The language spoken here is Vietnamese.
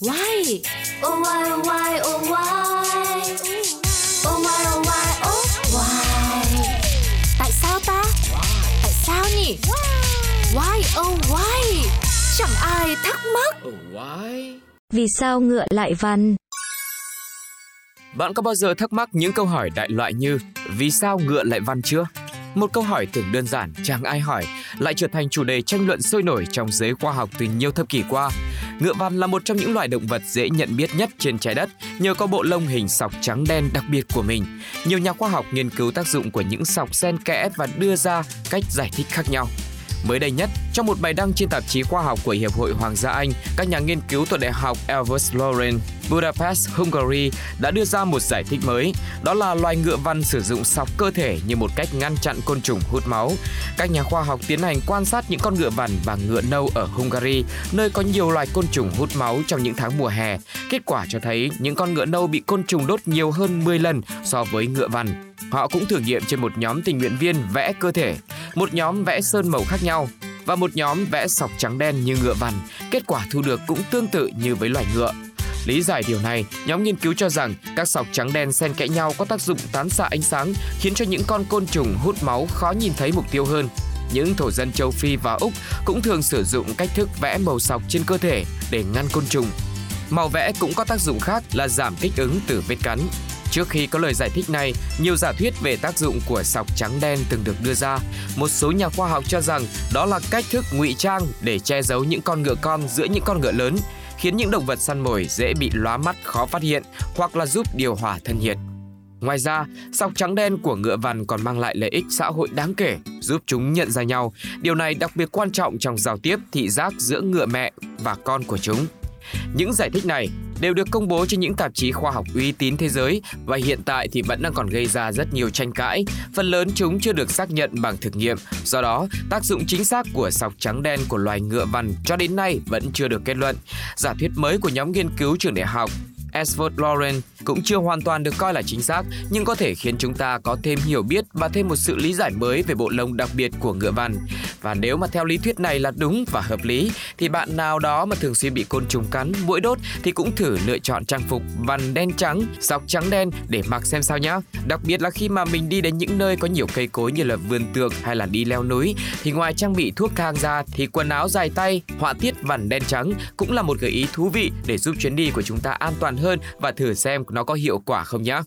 Why? Oh why oh why oh why Oh why oh why oh why Tại sao ta? Tại sao nhỉ? Why oh why? Chẳng ai thắc mắc. Oh, why? Vì sao ngựa lại văn? Bạn có bao giờ thắc mắc những câu hỏi đại loại như Vì sao ngựa lại văn chưa? Một câu hỏi tưởng đơn giản, chẳng ai hỏi, lại trở thành chủ đề tranh luận sôi nổi trong giới khoa học từ nhiều thập kỷ qua. Ngựa vằn là một trong những loài động vật dễ nhận biết nhất trên trái đất nhờ có bộ lông hình sọc trắng đen đặc biệt của mình. Nhiều nhà khoa học nghiên cứu tác dụng của những sọc xen kẽ và đưa ra cách giải thích khác nhau. Mới đây nhất, trong một bài đăng trên tạp chí khoa học của Hiệp hội Hoàng gia Anh, các nhà nghiên cứu thuộc Đại học Elvis Lauren, Budapest, Hungary đã đưa ra một giải thích mới. Đó là loài ngựa văn sử dụng sọc cơ thể như một cách ngăn chặn côn trùng hút máu. Các nhà khoa học tiến hành quan sát những con ngựa vằn và ngựa nâu ở Hungary, nơi có nhiều loài côn trùng hút máu trong những tháng mùa hè. Kết quả cho thấy những con ngựa nâu bị côn trùng đốt nhiều hơn 10 lần so với ngựa vằn. Họ cũng thử nghiệm trên một nhóm tình nguyện viên vẽ cơ thể, một nhóm vẽ sơn màu khác nhau và một nhóm vẽ sọc trắng đen như ngựa vằn. Kết quả thu được cũng tương tự như với loài ngựa. Lý giải điều này, nhóm nghiên cứu cho rằng các sọc trắng đen xen kẽ nhau có tác dụng tán xạ ánh sáng, khiến cho những con côn trùng hút máu khó nhìn thấy mục tiêu hơn. Những thổ dân châu Phi và Úc cũng thường sử dụng cách thức vẽ màu sọc trên cơ thể để ngăn côn trùng. Màu vẽ cũng có tác dụng khác là giảm kích ứng từ vết cắn. Trước khi có lời giải thích này, nhiều giả thuyết về tác dụng của sọc trắng đen từng được đưa ra. Một số nhà khoa học cho rằng đó là cách thức ngụy trang để che giấu những con ngựa con giữa những con ngựa lớn, khiến những động vật săn mồi dễ bị lóa mắt khó phát hiện hoặc là giúp điều hòa thân nhiệt. Ngoài ra, sọc trắng đen của ngựa vằn còn mang lại lợi ích xã hội đáng kể, giúp chúng nhận ra nhau. Điều này đặc biệt quan trọng trong giao tiếp thị giác giữa ngựa mẹ và con của chúng. Những giải thích này đều được công bố trên những tạp chí khoa học uy tín thế giới và hiện tại thì vẫn đang còn gây ra rất nhiều tranh cãi. Phần lớn chúng chưa được xác nhận bằng thực nghiệm, do đó tác dụng chính xác của sọc trắng đen của loài ngựa vằn cho đến nay vẫn chưa được kết luận. Giả thuyết mới của nhóm nghiên cứu trường đại học Edward Lawrence cũng chưa hoàn toàn được coi là chính xác, nhưng có thể khiến chúng ta có thêm hiểu biết và thêm một sự lý giải mới về bộ lông đặc biệt của ngựa vằn. Và nếu mà theo lý thuyết này là đúng và hợp lý, thì bạn nào đó mà thường xuyên bị côn trùng cắn, mũi đốt thì cũng thử lựa chọn trang phục vằn đen trắng, sọc trắng đen để mặc xem sao nhé. Đặc biệt là khi mà mình đi đến những nơi có nhiều cây cối như là vườn tược hay là đi leo núi, thì ngoài trang bị thuốc thang ra thì quần áo dài tay, họa tiết vằn đen trắng cũng là một gợi ý thú vị để giúp chuyến đi của chúng ta an toàn hơn và thử xem nó có hiệu quả không nhé.